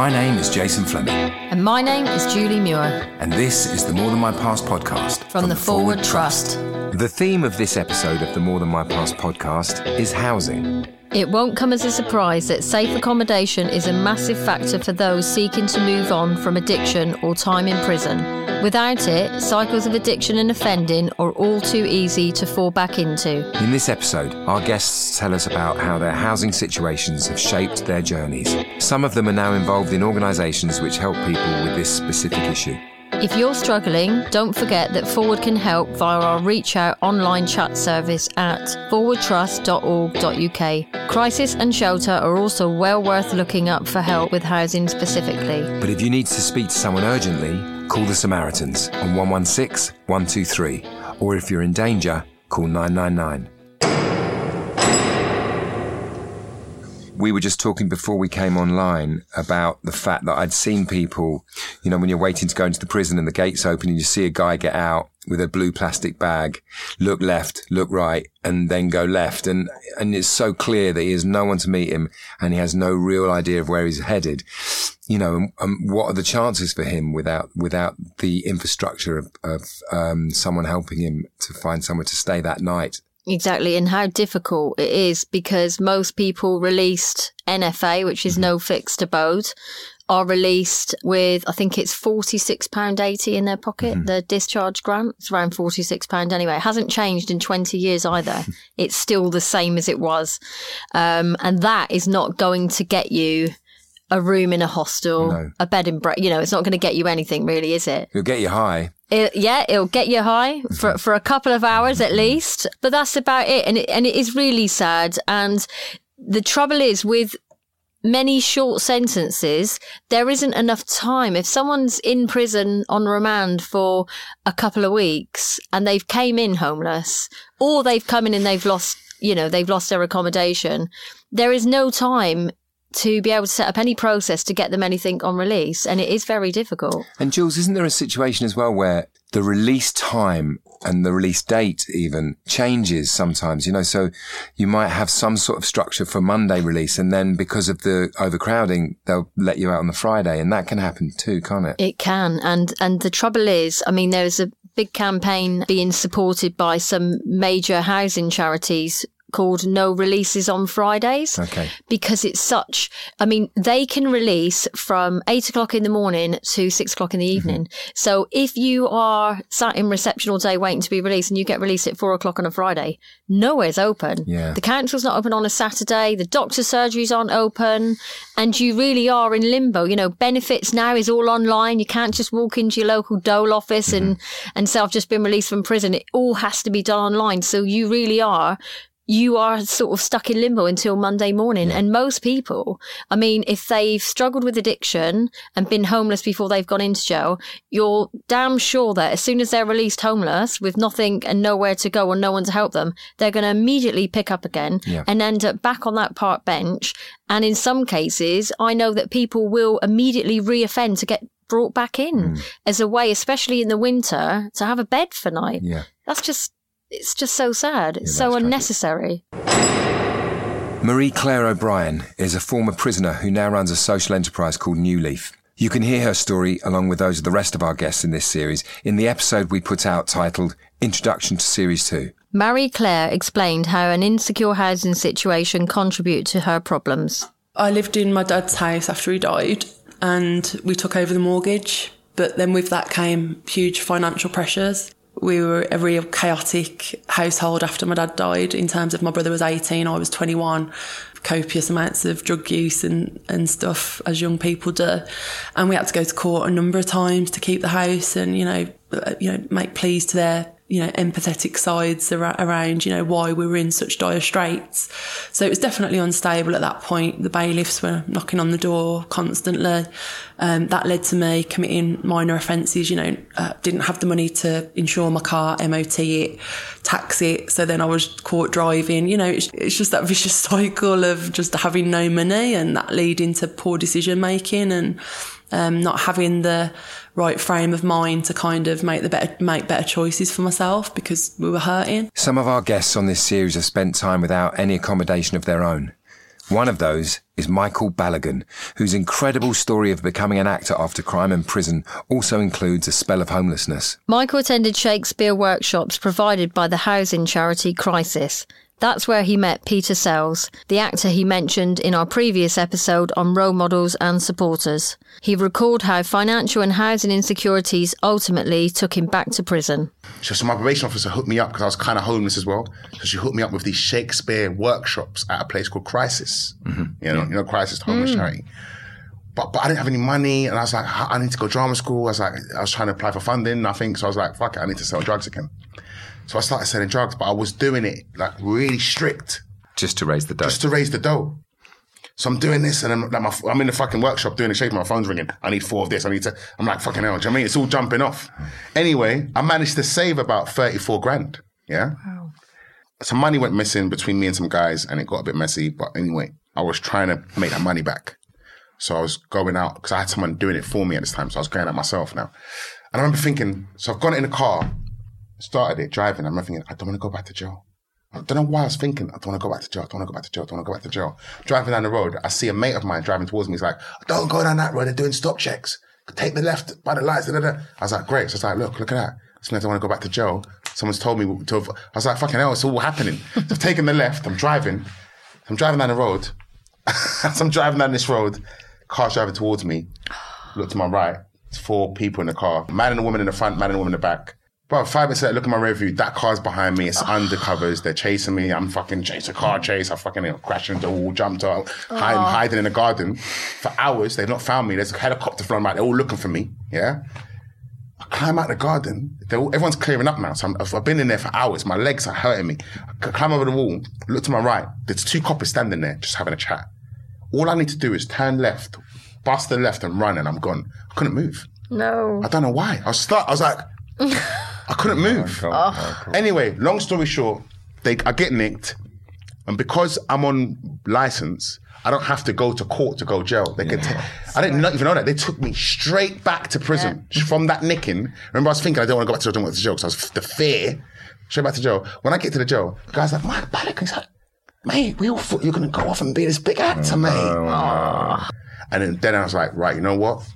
My name is Jason Fleming. And my name is Julie Muir. And this is the More Than My Past podcast from, from the, the, Forward, Forward Trust. Trust. The theme of this episode of the More Than My Past podcast is housing. It won't come as a surprise that safe accommodation is a massive factor for those seeking to move on from addiction or time in prison. Without it, cycles of addiction and offending are all too easy to fall back into. In this episode, our guests tell us about how their housing situations have shaped their journeys. Some of them are now involved in organisations which help people with this specific issue. If you're struggling, don't forget that Forward can help via our Reach Out online chat service at forwardtrust.org.uk. Crisis and shelter are also well worth looking up for help with housing specifically. But if you need to speak to someone urgently, call the Samaritans on 116 123, or if you're in danger, call 999. We were just talking before we came online about the fact that I'd seen people, you know, when you're waiting to go into the prison and the gates open and you see a guy get out with a blue plastic bag, look left, look right, and then go left. And, and it's so clear that he has no one to meet him and he has no real idea of where he's headed you know, and, and, what are the chances for him without without the infrastructure of, of um, someone helping him to find somewhere to stay that night? Exactly, and how difficult it is because most people released NFA, which is mm-hmm. no fixed abode, are released with I think it's forty six pound eighty in their pocket. Mm-hmm. The discharge grant it's around forty six pound anyway. It hasn't changed in twenty years either. it's still the same as it was, um, and that is not going to get you a room in a hostel, no. a bed and breakfast. You know, it's not going to get you anything really, is it? It'll get you high. It, yeah, it'll get you high for, mm-hmm. for a couple of hours at mm-hmm. least, but that's about it. And it, and it is really sad. And the trouble is with many short sentences, there isn't enough time. If someone's in prison on remand for a couple of weeks and they've came in homeless or they've come in and they've lost, you know, they've lost their accommodation, there is no time to be able to set up any process to get them anything on release. And it is very difficult. And Jules, isn't there a situation as well where the release time and the release date even changes sometimes, you know, so you might have some sort of structure for Monday release and then because of the overcrowding, they'll let you out on the Friday and that can happen too, can't it? It can. And, and the trouble is, I mean, there's a big campaign being supported by some major housing charities called No Releases on Fridays. Okay. Because it's such, I mean, they can release from eight o'clock in the morning to six o'clock in the mm-hmm. evening. Mm-hmm. So if you are sat in reception all day waiting to be released and you get released at four o'clock on a Friday, nowhere's open. Yeah. The council's not open on a Saturday. The doctor's surgeries aren't open. And you really are in limbo. You know, benefits now is all online. You can't just walk into your local dole office mm-hmm. and, and say, I've just been released from prison. It all has to be done online. So you really are you are sort of stuck in limbo until Monday morning. And most people, I mean, if they've struggled with addiction and been homeless before they've gone into jail, you're damn sure that as soon as they're released homeless with nothing and nowhere to go or no one to help them, they're going to immediately pick up again yeah. and end up back on that park bench. And in some cases, I know that people will immediately reoffend to get brought back in mm. as a way, especially in the winter, to have a bed for night. Yeah. That's just it's just so sad. It's yeah, so unnecessary. Marie Claire O'Brien is a former prisoner who now runs a social enterprise called New Leaf. You can hear her story along with those of the rest of our guests in this series in the episode we put out titled Introduction to Series 2. Marie Claire explained how an insecure housing situation contributed to her problems. I lived in my dad's house after he died and we took over the mortgage, but then with that came huge financial pressures we were a real chaotic household after my dad died in terms of my brother was 18, I was 21, copious amounts of drug use and, and stuff as young people do. And we had to go to court a number of times to keep the house and, you know, uh, you know, make pleas to their you know, empathetic sides around, you know, why we were in such dire straits. So it was definitely unstable at that point. The bailiffs were knocking on the door constantly. Um, that led to me committing minor offences, you know, uh, didn't have the money to insure my car, MOT it, tax it. So then I was caught driving, you know, it's, it's just that vicious cycle of just having no money and that leading to poor decision making and, um, not having the right frame of mind to kind of make the better make better choices for myself because we were hurting. Some of our guests on this series have spent time without any accommodation of their own. One of those is Michael Balogun, whose incredible story of becoming an actor after crime and prison also includes a spell of homelessness. Michael attended Shakespeare workshops provided by the housing charity Crisis. That's where he met Peter Sells, the actor he mentioned in our previous episode on role models and supporters. He recalled how financial and housing insecurities ultimately took him back to prison. So my probation officer hooked me up because I was kind of homeless as well. So she hooked me up with these Shakespeare workshops at a place called Crisis. Mm-hmm. You know, you know, Crisis, the homeless mm. charity. But, but I didn't have any money, and I was like, I I need to go drama school. I was like, I was trying to apply for funding, nothing. So I was like, fuck it, I need to sell drugs again. So I started selling drugs, but I was doing it like really strict Just to raise the dough. just to raise the dough. So I'm doing this, and I'm, like, my, I'm in the fucking workshop doing the shape. My phone's ringing. I need four of this. I need to. I'm like fucking hell. Do you know what I mean? It's all jumping off. Anyway, I managed to save about 34 grand. Yeah. Some money went missing between me and some guys, and it got a bit messy. But anyway, I was trying to make that money back. So I was going out because I had someone doing it for me at this time. So I was going out myself now. And I remember thinking, so I've gone in the car, started it, driving. I remember thinking, I don't want to go back to jail. I don't know why I was thinking, I don't want to go back to jail. I don't want to go back to jail. I don't want to go back to jail. Driving down the road, I see a mate of mine driving towards me. He's like, don't go down that road. They're doing stop checks. Take the left by the lights. Da, da, da. I was like, great. So it's like, look, look at that. This means I want to go back to jail. Someone's told me to. Have, I was like, fucking hell, it's all happening. So I've taken the left. I'm driving. I'm driving down the road. As I'm driving down this road, car's driving towards me. Look to my right. It's four people in the car. Man and a woman in the front, man and a woman in the back. Bro, five minutes later, look at my rearview. That car's behind me. It's undercovers. They're chasing me. I'm fucking chasing a car chase. I fucking you know, crashed into the wall, jumped out, hide, hiding in the garden for hours. They've not found me. There's a helicopter flying by. They're all looking for me. Yeah. I climb out the garden. They're all, everyone's clearing up now. So I'm, I've been in there for hours. My legs are hurting me. I climb over the wall. Look to my right. There's two coppers standing there, just having a chat. All I need to do is turn left, bust the left, and run, and I'm gone. I couldn't move. No. I don't know why. I was stuck. I was like, I couldn't move. Anyway, long story short, they I get nicked, and because I'm on license, I don't have to go to court to go jail. They could. ta- I didn't not even know that. They took me straight back to prison from that nicking. Remember, I was thinking I don't want to go back to jail. I don't want to jail because I was the fear. Straight back to jail. When I get to the jail, the guy's like, Mike Balak, he's like, mate, we all thought you were going to go off and be this big actor, mate. And then, then I was like, right, you know what?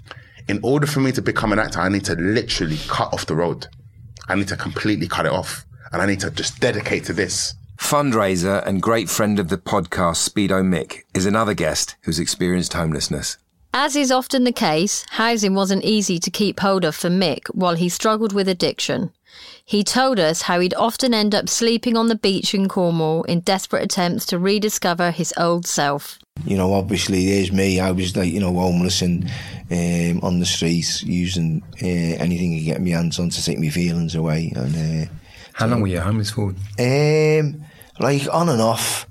In order for me to become an actor, I need to literally cut off the road. I need to completely cut it off. And I need to just dedicate to this. Fundraiser and great friend of the podcast, Speedo Mick, is another guest who's experienced homelessness. As is often the case, housing wasn't easy to keep hold of for Mick while he struggled with addiction. He told us how he'd often end up sleeping on the beach in Cornwall in desperate attempts to rediscover his old self. You know, obviously, there's me. I was like, you know, homeless and um, on the streets, using uh, anything to get my hands on to take my feelings away. And How long were you homeless for? uh, um, like on and off,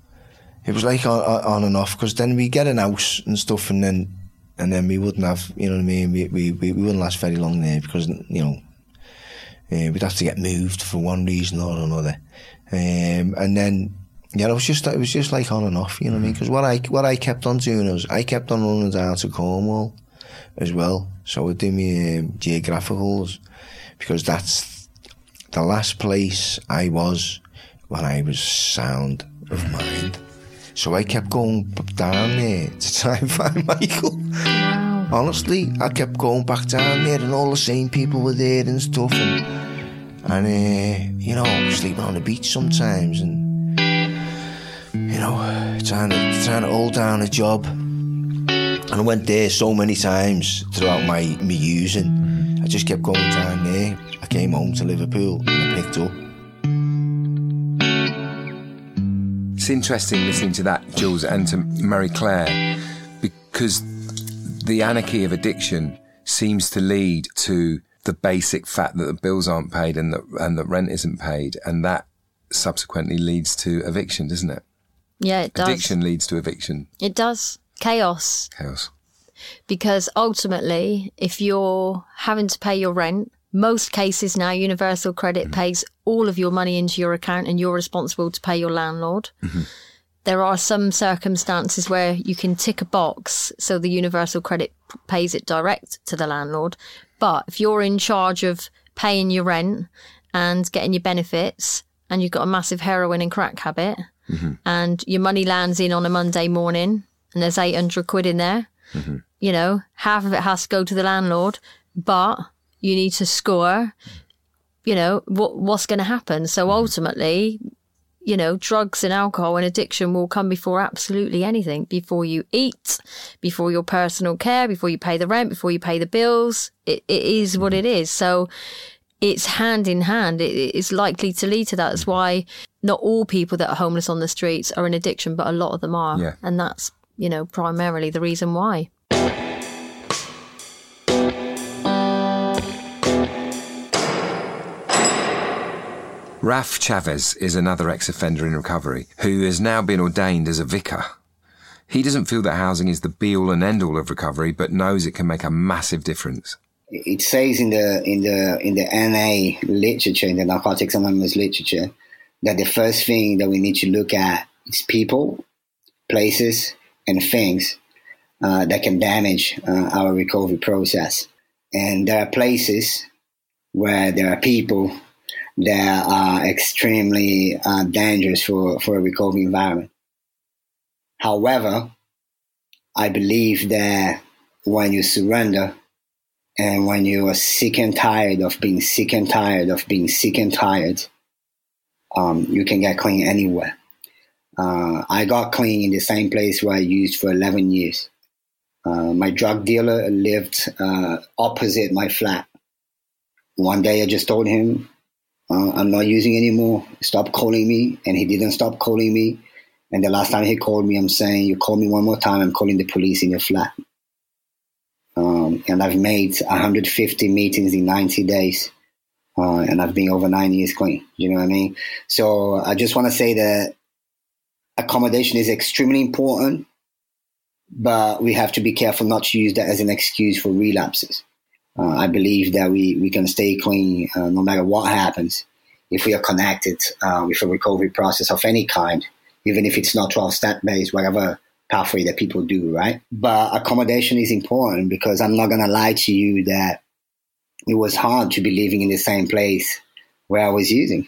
it was like on, on and off because then we get an house and stuff, and then and then we wouldn't have, you know what I mean? We we, we, we wouldn't last very long there because you know uh, we'd have to get moved for one reason or another, um, and then. Yeah, it was just it was just like on and off, you know what I mean? Because what I what I kept on doing was I kept on running down to Cornwall as well. So I'd do my um, geographicals because that's the last place I was when I was sound of mind. So I kept going down there to try and find Michael. Honestly, I kept going back down there, and all the same people were there and stuff, and and uh, you know, sleeping on the beach sometimes, and you know, trying to trying to hold down a job. And I went there so many times throughout my me using. I just kept going down there. I came home to Liverpool and I picked up. It's interesting listening to that, Jules, and to Marie Claire, because the anarchy of addiction seems to lead to the basic fact that the bills aren't paid and that and that rent isn't paid, and that subsequently leads to eviction, doesn't it? Yeah, it does. Addiction leads to eviction. It does. Chaos. Chaos. because ultimately, if you're having to pay your rent, most cases now, Universal Credit mm-hmm. pays all of your money into your account and you're responsible to pay your landlord. Mm-hmm. There are some circumstances where you can tick a box so the Universal Credit pays it direct to the landlord. But if you're in charge of paying your rent and getting your benefits and you've got a massive heroin and crack habit, Mm-hmm. and your money lands in on a Monday morning and there's 800 quid in there, mm-hmm. you know, half of it has to go to the landlord, but you need to score, you know, what what's going to happen. So mm-hmm. ultimately, you know, drugs and alcohol and addiction will come before absolutely anything. Before you eat, before your personal care, before you pay the rent, before you pay the bills. It, it is what it is. So it's hand in hand. It, it's likely to lead to that. That's why not all people that are homeless on the streets are in addiction, but a lot of them are. Yeah. And that's, you know, primarily the reason why. Raf Chavez is another ex offender in recovery who has now been ordained as a vicar. He doesn't feel that housing is the be all and end all of recovery, but knows it can make a massive difference. it says in the in the in the NA literature, in the Narcotics Anonymous literature, that the first thing that we need to look at is people, places, and things uh, that can damage uh, our recovery process. And there are places where there are people that are extremely uh, dangerous for, for a recovery environment. However, I believe that when you surrender and when you are sick and tired of being sick and tired of being sick and tired, um, you can get clean anywhere. Uh, I got clean in the same place where I used for 11 years. Uh, my drug dealer lived uh, opposite my flat. One day I just told him, uh, I'm not using anymore. Stop calling me. And he didn't stop calling me. And the last time he called me, I'm saying, You call me one more time, I'm calling the police in your flat. Um, and I've made 150 meetings in 90 days. Uh, and I've been over nine years clean. You know what I mean? So I just want to say that accommodation is extremely important, but we have to be careful not to use that as an excuse for relapses. Uh, I believe that we, we can stay clean uh, no matter what happens if we are connected with a recovery process of any kind, even if it's not 12 step based, whatever pathway that people do, right? But accommodation is important because I'm not going to lie to you that it was hard to be living in the same place where I was using.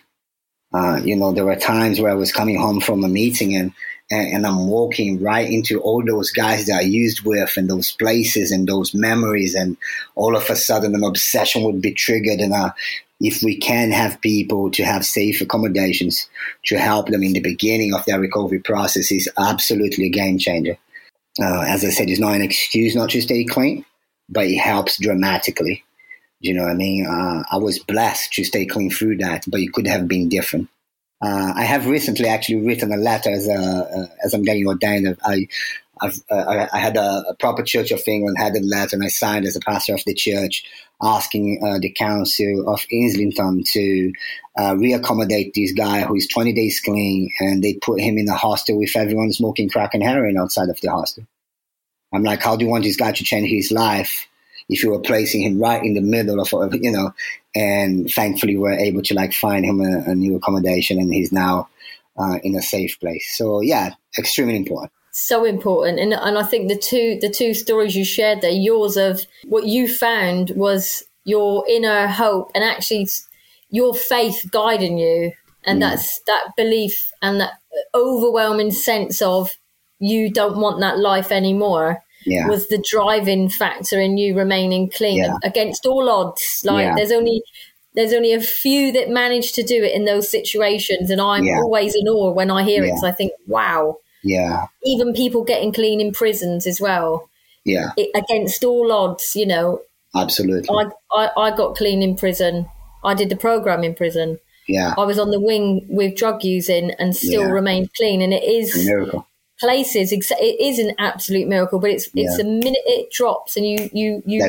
Uh, you know, there were times where I was coming home from a meeting and, and, and I'm walking right into all those guys that I used with and those places and those memories. And all of a sudden an obsession would be triggered. And uh, if we can have people to have safe accommodations to help them in the beginning of their recovery process is absolutely a game changer. Uh, as I said, it's not an excuse not to stay clean, but it helps dramatically. You know what I mean? Uh, I was blessed to stay clean through that, but it could have been different. Uh, I have recently actually written a letter as, a, uh, as I'm getting ordained. I, uh, I had a, a, proper Church of England had a letter, and I signed as a pastor of the church, asking uh, the council of Islington to uh, reaccommodate this guy who is 20 days clean, and they put him in a hostel with everyone smoking crack and heroin outside of the hostel. I'm like, how do you want this guy to change his life? If you were placing him right in the middle of, you know, and thankfully we're able to like find him a, a new accommodation and he's now uh, in a safe place. So yeah, extremely important. So important, and and I think the two the two stories you shared there, yours of what you found was your inner hope and actually your faith guiding you, and mm. that's that belief and that overwhelming sense of you don't want that life anymore yeah. was the driving factor in you remaining clean yeah. against all odds. Like yeah. there's only there's only a few that manage to do it in those situations, and I'm always in awe when I hear it because I think, wow, yeah. Even people getting clean in prisons as well. Yeah. It, against all odds, you know. Absolutely. I, I I got clean in prison. I did the program in prison. Yeah. I was on the wing with drug using and still remained clean, and it is a miracle places it is an absolute miracle but it's it's yeah. a minute it drops and you you you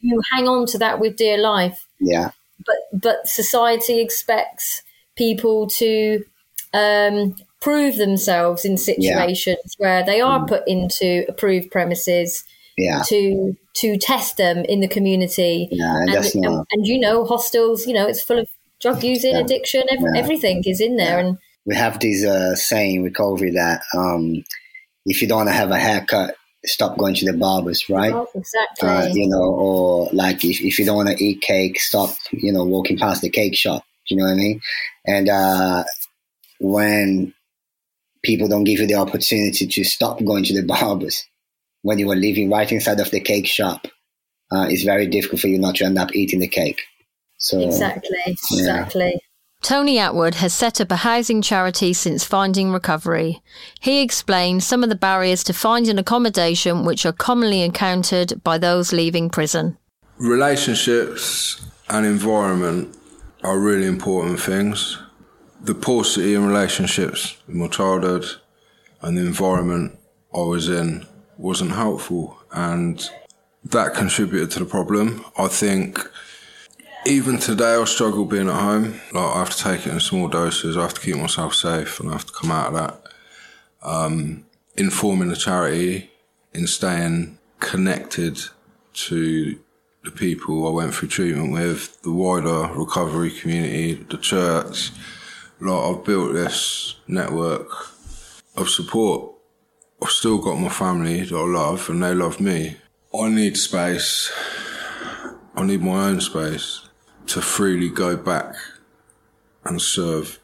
you hang on to that with dear life yeah but but society expects people to um, prove themselves in situations yeah. where they are mm. put into approved premises yeah. to to test them in the community yeah, and, and, and, you know hostels you know it's full of drug using addiction every, everything is in there and we have this uh, saying recovery that um, if you don't want to have a haircut, stop going to the barbers, right? Oh, exactly. Uh, you know, or like if, if you don't want to eat cake, stop, you know, walking past the cake shop. You know what I mean? And uh, when people don't give you the opportunity to stop going to the barbers when you are living right inside of the cake shop. Uh, it's very difficult for you not to end up eating the cake. So Exactly, exactly. Tony Atwood has set up a housing charity since finding recovery. He explains some of the barriers to finding accommodation which are commonly encountered by those leaving prison. Relationships and environment are really important things. The paucity in relationships in my childhood and the environment I was in wasn't helpful, and that contributed to the problem. I think even today I struggle being at home. Like I have to take it in small doses. I have to keep myself safe, and I have to come out of that. Um, informing the charity, in staying connected to the people I went through treatment with, the wider recovery community, the church. Like I've built this network of support. I've still got my family that I love, and they love me. I need space. I need my own space to freely go back and serve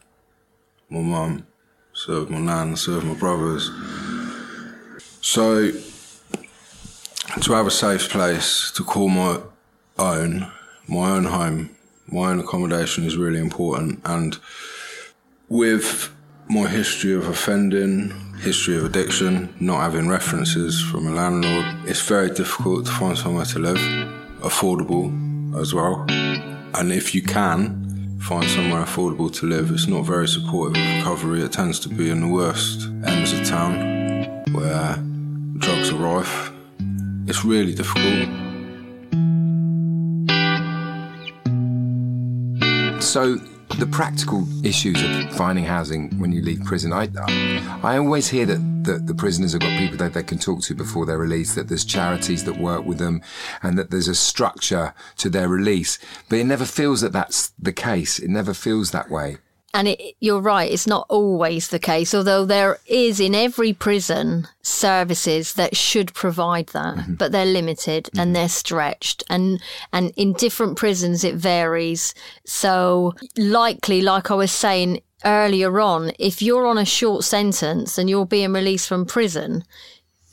my mum, serve my nan, serve my brothers. So, to have a safe place to call my own, my own home, my own accommodation is really important. And with my history of offending, history of addiction, not having references from a landlord, it's very difficult to find somewhere to live, affordable as well. And if you can find somewhere affordable to live, it's not very supportive of recovery. It tends to be in the worst ends of town where drugs are rife. It's really difficult. So the practical issues of finding housing when you leave prison, I I always hear that, that the prisoners have got people that they can talk to before they're released, that there's charities that work with them, and that there's a structure to their release. But it never feels that that's the case. It never feels that way. And it, you're right, it's not always the case, although there is in every prison services that should provide that, mm-hmm. but they're limited and mm-hmm. they're stretched. And, and in different prisons, it varies. So likely, like I was saying earlier on, if you're on a short sentence and you're being released from prison,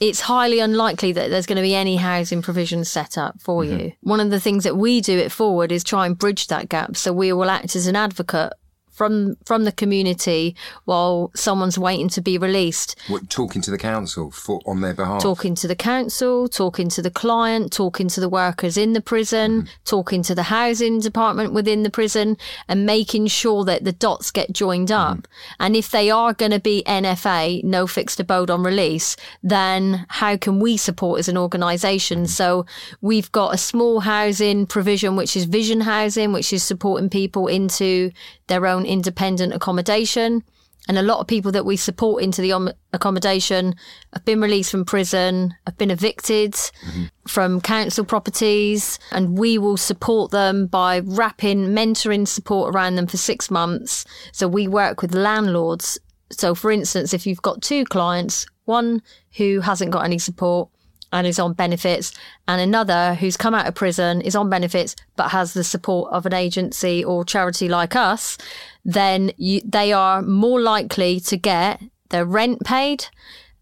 it's highly unlikely that there's going to be any housing provision set up for mm-hmm. you. One of the things that we do at Forward is try and bridge that gap. So we will act as an advocate from from the community while someone's waiting to be released. What, talking to the council for on their behalf. talking to the council talking to the client talking to the workers in the prison mm-hmm. talking to the housing department within the prison and making sure that the dots get joined up. Mm-hmm. And if they are going to be NFA no fixed abode on release then how can we support as an organisation mm-hmm. so we've got a small housing provision which is vision housing which is supporting people into their own independent accommodation. And a lot of people that we support into the accommodation have been released from prison, have been evicted mm-hmm. from council properties, and we will support them by wrapping mentoring support around them for six months. So we work with landlords. So, for instance, if you've got two clients, one who hasn't got any support, and is on benefits, and another who's come out of prison is on benefits but has the support of an agency or charity like us, then you, they are more likely to get their rent paid.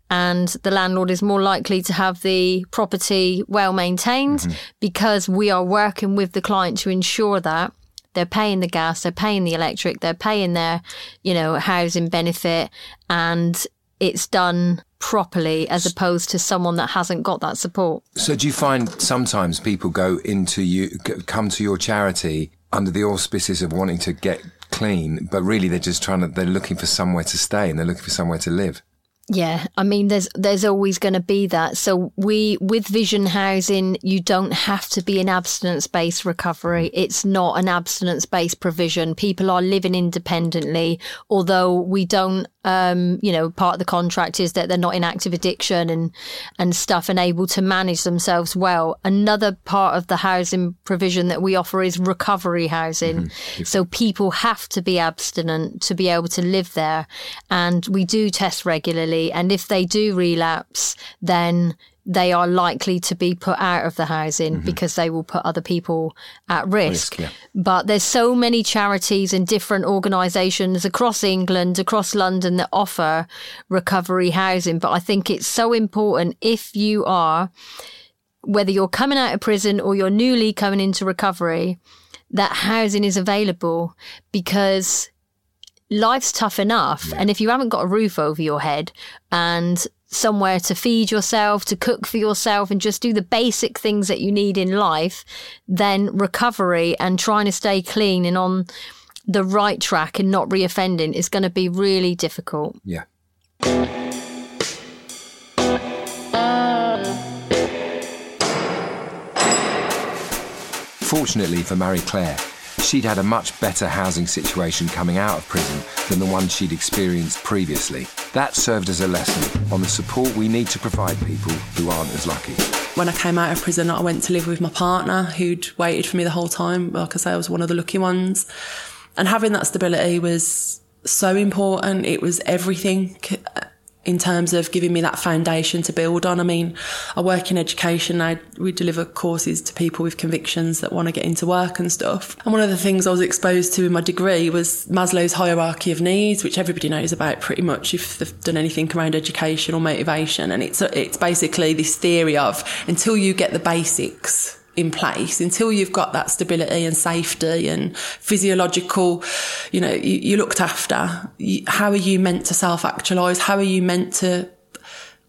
And the landlord is more likely to have the property well maintained mm-hmm. because we are working with the client to ensure that they're paying the gas, they're paying the electric, they're paying their, you know, housing benefit, and it's done properly as opposed to someone that hasn't got that support. So do you find sometimes people go into you, come to your charity under the auspices of wanting to get clean, but really they're just trying to, they're looking for somewhere to stay and they're looking for somewhere to live. Yeah, I mean, there's there's always going to be that. So we with Vision Housing, you don't have to be an abstinence based recovery. It's not an abstinence based provision. People are living independently, although we don't. Um, you know, part of the contract is that they're not in active addiction and and stuff, and able to manage themselves well. Another part of the housing provision that we offer is recovery housing. So people have to be abstinent to be able to live there, and we do test regularly. And if they do relapse, then they are likely to be put out of the housing mm-hmm. because they will put other people at risk. Risk, yeah. But there's so many charities and different organisations across England, across London that offer recovery housing. But I think it's so important if you are, whether you're coming out of prison or you're newly coming into recovery, that housing is available because life's tough enough. And if you haven't got a roof over your head and somewhere to feed yourself, to cook for yourself, and just do the basic things that you need in life, then recovery and trying to stay clean and on the right track and not reoffending is going to be really difficult. Yeah. Fortunately for Marie Claire, she'd had a much better housing situation coming out of prison than the one she'd experienced previously. That served as a lesson on the support we need to provide people who aren't as lucky. When I came out of prison, I went to live with my partner who'd waited for me the whole time. Like I say, I was one of the lucky ones. And having that stability was so important. It was everything in terms of giving me that foundation to build on. I mean, I work in education. I, we deliver courses to people with convictions that want to get into work and stuff. And one of the things I was exposed to in my degree was Maslow's hierarchy of needs, which everybody knows about pretty much if they've done anything around education or motivation. And it's, it's basically this theory of until you get the basics, in place until you've got that stability and safety and physiological, you know, you, you looked after. You, how are you meant to self actualize? How are you meant to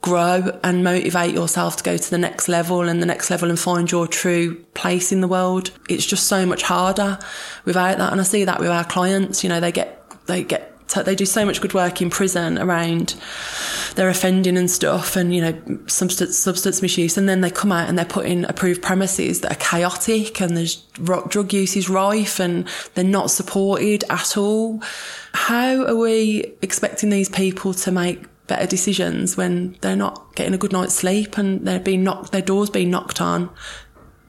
grow and motivate yourself to go to the next level and the next level and find your true place in the world? It's just so much harder without that. And I see that with our clients, you know, they get, they get they do so much good work in prison around their offending and stuff and you know substance substance misuse and then they come out and they're put in approved premises that are chaotic and there's drug use is rife and they're not supported at all. How are we expecting these people to make better decisions when they're not getting a good night's sleep and they're being knocked their doors being knocked on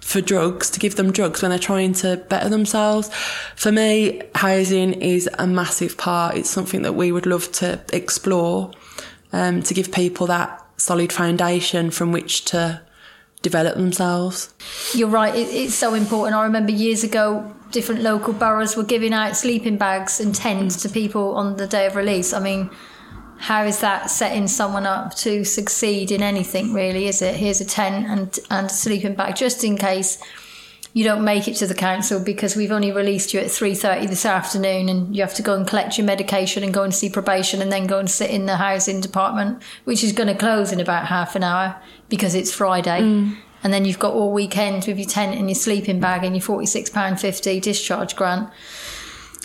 for drugs, to give them drugs when they're trying to better themselves. For me, housing is a massive part. It's something that we would love to explore, um, to give people that solid foundation from which to develop themselves. You're right, it, it's so important. I remember years ago, different local boroughs were giving out sleeping bags and tents to people on the day of release. I mean, how is that setting someone up to succeed in anything really is it? Here's a tent and and a sleeping bag just in case you don't make it to the council because we've only released you at 3.30 this afternoon and you have to go and collect your medication and go and see probation and then go and sit in the housing department which is going to close in about half an hour because it's friday. Mm. and then you've got all weekend with your tent and your sleeping bag and your £46.50 discharge grant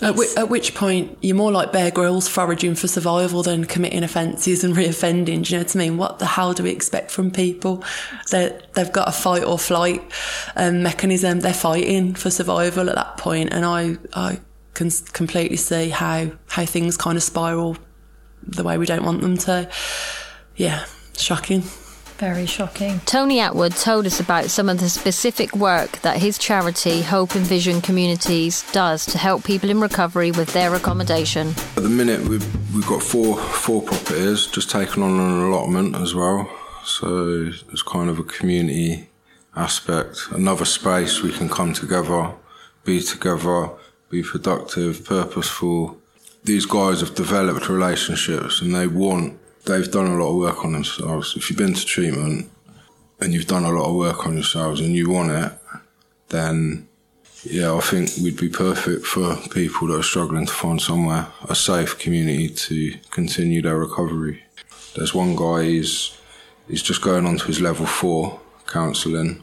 At, whi- at which point, you're more like Bear Grylls foraging for survival than committing offences and reoffending. Do you know what I mean? What the hell do we expect from people? They're, they've got a fight or flight um, mechanism. They're fighting for survival at that point, and I I can completely see how how things kind of spiral the way we don't want them to. Yeah, shocking. Very shocking. Tony Atwood told us about some of the specific work that his charity, Hope and Vision Communities, does to help people in recovery with their accommodation. At the minute, we've, we've got four four properties, just taken on an allotment as well. So there's kind of a community aspect, another space we can come together, be together, be productive, purposeful. These guys have developed relationships and they want, they've done a lot of work on themselves. If you've been to treatment and you've done a lot of work on yourselves and you want it, then yeah, I think we'd be perfect for people that are struggling to find somewhere, a safe community to continue their recovery. There's one guy, he's, he's just going on to his level four counselling,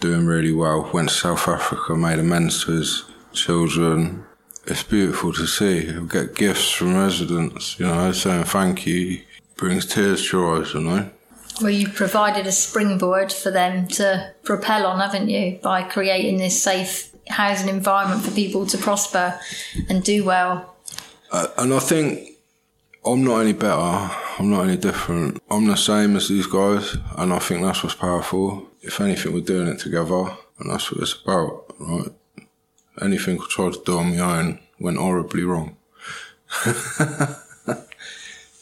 doing really well. Went to South Africa, made amends to his children. It's beautiful to see. He'll get gifts from residents, you know, saying thank you. Brings tears to your eyes, you know. Well, you've provided a springboard for them to propel on, haven't you, by creating this safe housing environment for people to prosper and do well. Uh, and I think I'm not any better. I'm not any different. I'm the same as these guys, and I think that's what's powerful. If anything, we're doing it together, and that's what it's about, right? Anything I tried to do on my own went horribly wrong.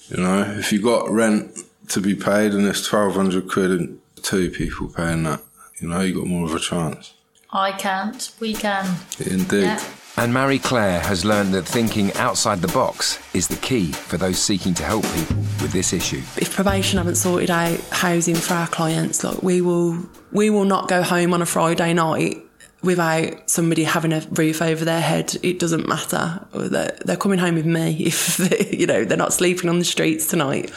you know, if you got rent to be paid and it's 1200 quid and two people paying that, you know, you got more of a chance. I can't. We can. Indeed. Yeah. And Marie Claire has learned that thinking outside the box is the key for those seeking to help people with this issue. if probation haven't sorted out housing for our clients, like we will, we will not go home on a Friday night without somebody having a roof over their head. It doesn't matter. They're, they're coming home with me if they, you know they're not sleeping on the streets tonight.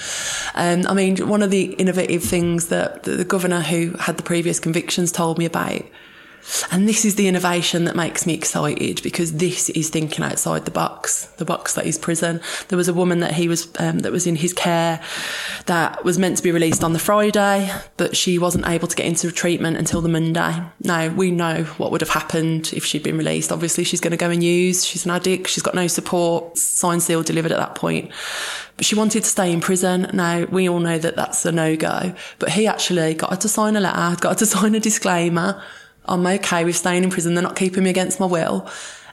Um, I mean, one of the innovative things that the, the governor who had the previous convictions told me about. And this is the innovation that makes me excited because this is thinking outside the box, the box that is prison. There was a woman that he was um, that was in his care that was meant to be released on the Friday, but she wasn't able to get into treatment until the Monday. Now we know what would have happened if she'd been released. Obviously, she's going to go and use. She's an addict. She's got no support. Signed, sealed, delivered at that point. But she wanted to stay in prison. Now we all know that that's a no go. But he actually got her to sign a letter, got her to sign a disclaimer. I'm okay with staying in prison. They're not keeping me against my will.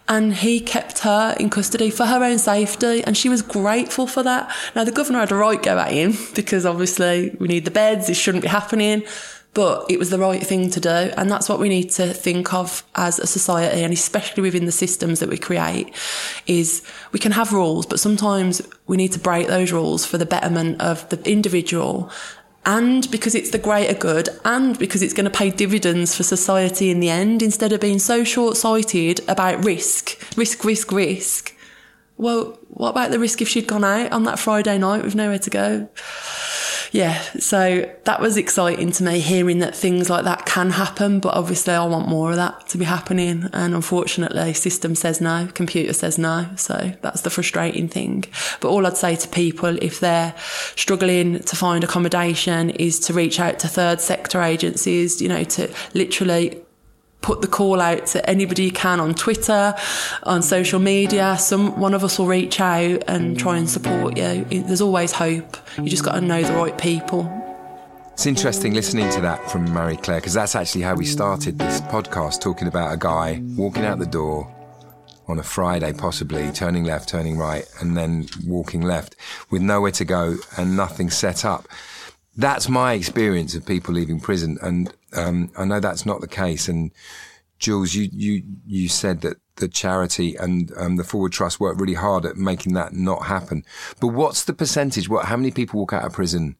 And he kept her in custody for her own safety. And she was grateful for that. Now, the governor had a right go at him because obviously we need the beds. It shouldn't be happening. But it was the right thing to do. And that's what we need to think of as a society and especially within the systems that we create is we can have rules, but sometimes we need to break those rules for the betterment of the individual and because it's the greater good and because it's going to pay dividends for society in the end instead of being so short-sighted about risk risk risk risk. Well what about the risk if she'd gone out on that friday night with nowhere to go yeah so that was exciting to me hearing that things like that can happen but obviously i want more of that to be happening and unfortunately system says no computer says no so that's the frustrating thing. But all i'd say to people if they're struggling to find accommodation is to reach out to third sector agencies you know to literally put the call out to anybody you can on Twitter, on social media. Some one of us will reach out and try and support you. There's always hope. You just got to know the right people. It's interesting listening to that from Marie Claire because that's actually how we started this podcast, talking about a guy walking out the door on a Friday, possibly turning left, turning right, and then walking left with nowhere to go and nothing set up. That's my experience of people leaving prison, and um, I know that's not the case. And Jules, you you you said that the charity and um, the Forward Trust worked really hard at making that not happen. But what's the percentage? What? How many people walk out of prison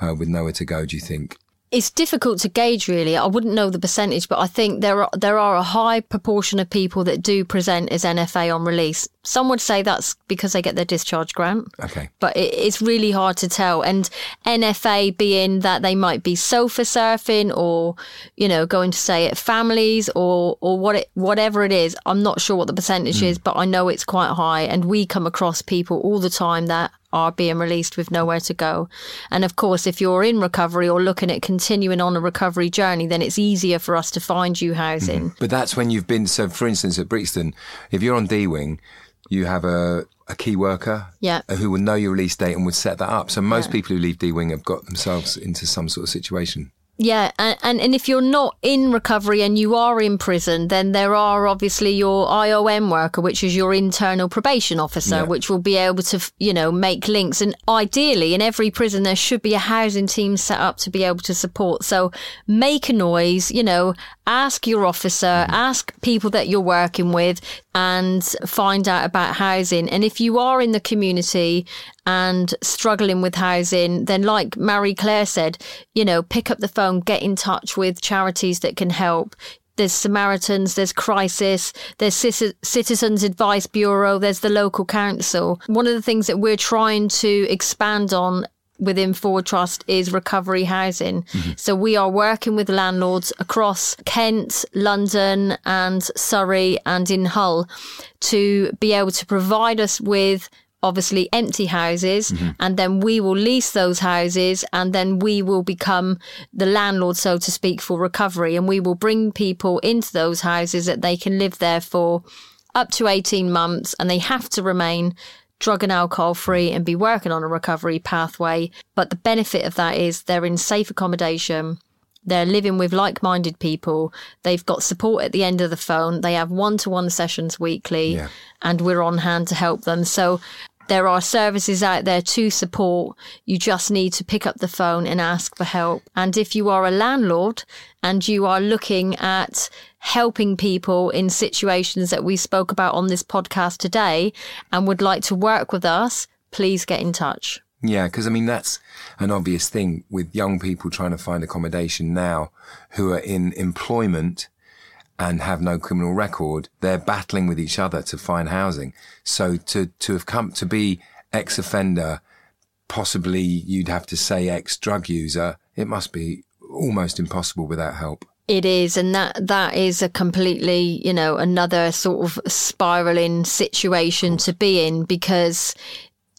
uh, with nowhere to go? Do you think? It's difficult to gauge, really. I wouldn't know the percentage, but I think there are there are a high proportion of people that do present as NFA on release. Some would say that's because they get their discharge grant, Okay. but it, it's really hard to tell. And NFA being that they might be sofa surfing or, you know, going to stay at families or or what it, whatever it is. I'm not sure what the percentage hmm. is, but I know it's quite high. And we come across people all the time that are being released with nowhere to go. And of course, if you're in recovery or looking at continuing on a recovery journey, then it's easier for us to find you housing. Mm-hmm. But that's when you've been. So, for instance, at Brixton, if you're on D Wing, you have a, a key worker Yeah. Uh, who will know your release date and would set that up. So, most people who leave D Wing have got themselves into some sort of situation. Yeah, and, and and if you're not in recovery and you are in prison, then there are obviously your IOM worker, which is your internal probation officer, Yeah. which will be able to, you know, make links. And ideally, in every prison, there should be a housing team set up to be able to support. So make a noise, you know, ask your officer, mm-hmm. ask people that you're working with, and find out about housing. And if you are in the community and struggling with housing, then like Marie Claire said, you know, pick up the phone, get in touch with charities that can help. There's Samaritans, there's Crisis, there's Citi- Citizens Advice Bureau, there's the local council. One of the things that we're trying to expand on within Forward Trust is recovery housing. Mm-hmm. So we are working with landlords across Kent, London, and Surrey, and in Hull to be able to provide us with obviously empty houses mm-hmm. and then we will lease those houses and then we will become the landlord so to speak for recovery and we will bring people into those houses that they can live there for up to 18 months and they have to remain drug and alcohol free and be working on a recovery pathway but the benefit of that is they're in safe accommodation they're living with like minded people. They've got support at the end of the phone. They have one to one sessions weekly, Yeah. and we're on hand to help them. So There are services out there to support. You just need to pick up the phone and ask for help. And if you are a landlord and you are looking at helping people in situations that we spoke about on this podcast today and would like to work with us, please get in touch. Yeah, because I mean, that's an obvious thing with young people trying to find accommodation now who are in employment and have no criminal record. They're battling with each other to find housing. So to, to have come to be ex offender, possibly you'd have to say ex drug user, it must be almost impossible without help. It is, and that that is a completely, you know, another sort of spiraling situation to be in because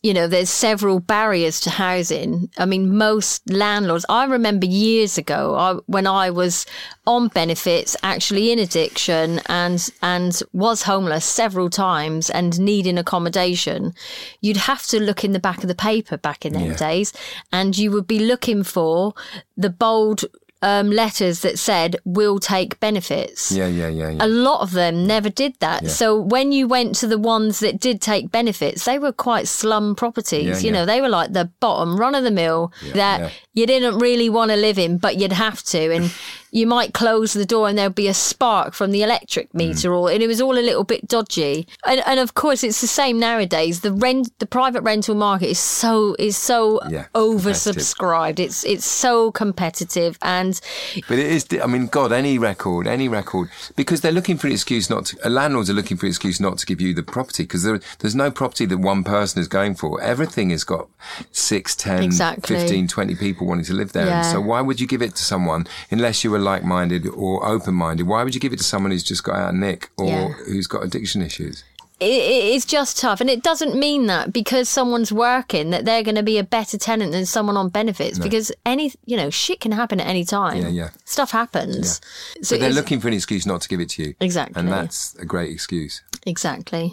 you know, there's several barriers to housing. I mean, most landlords, I remember years ago I, when I was on benefits, actually in addiction and, and was homeless several times and needing accommodation, you'd have to look in the back of the paper back in them Yeah. days and you would be looking for the bold um, letters that said, will take benefits Yeah, yeah, yeah, yeah. a lot of them never did that. Yeah. So when you went to the ones that did take benefits, they were quite slum properties. Yeah, you know, they were like the bottom run of the mill that you didn't really want to live in, but you'd have to. And you might close the door and there'd be a spark from the electric Mm. meter, or and it was all a little bit dodgy. And, and of course, it's the same nowadays. The rent, the private rental market is so is so Yeah, oversubscribed. It's it's so competitive, and But it is, I mean, God, any record, any record, because they're looking for an excuse not to, uh, landlords are looking for an excuse not to give you the property because there, there's no property that one person is going for. Everything has got six, ten, Exactly. 15, 20 people wanting to live there. Yeah. And so why would you give it to someone unless you were like-minded or open-minded? Why would you give it to someone who's just got out of nick or Yeah. who's got addiction issues? it, it is just tough and it doesn't mean that because someone's working that they're going to be a better tenant than someone on benefits because any you know shit can happen at any time Yeah, yeah. stuff happens so But they're looking for an excuse not to give it to you. Exactly. And that's a great excuse. exactly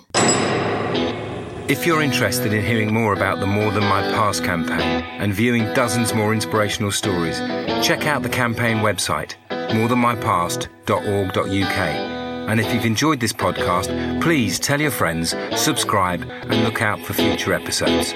If you're interested in hearing more about the More Than My Past campaign and viewing dozens more inspirational stories, check out the campaign website, morethanmypast.org.uk. And if you've enjoyed this podcast, please tell your friends, subscribe, and look out for future episodes.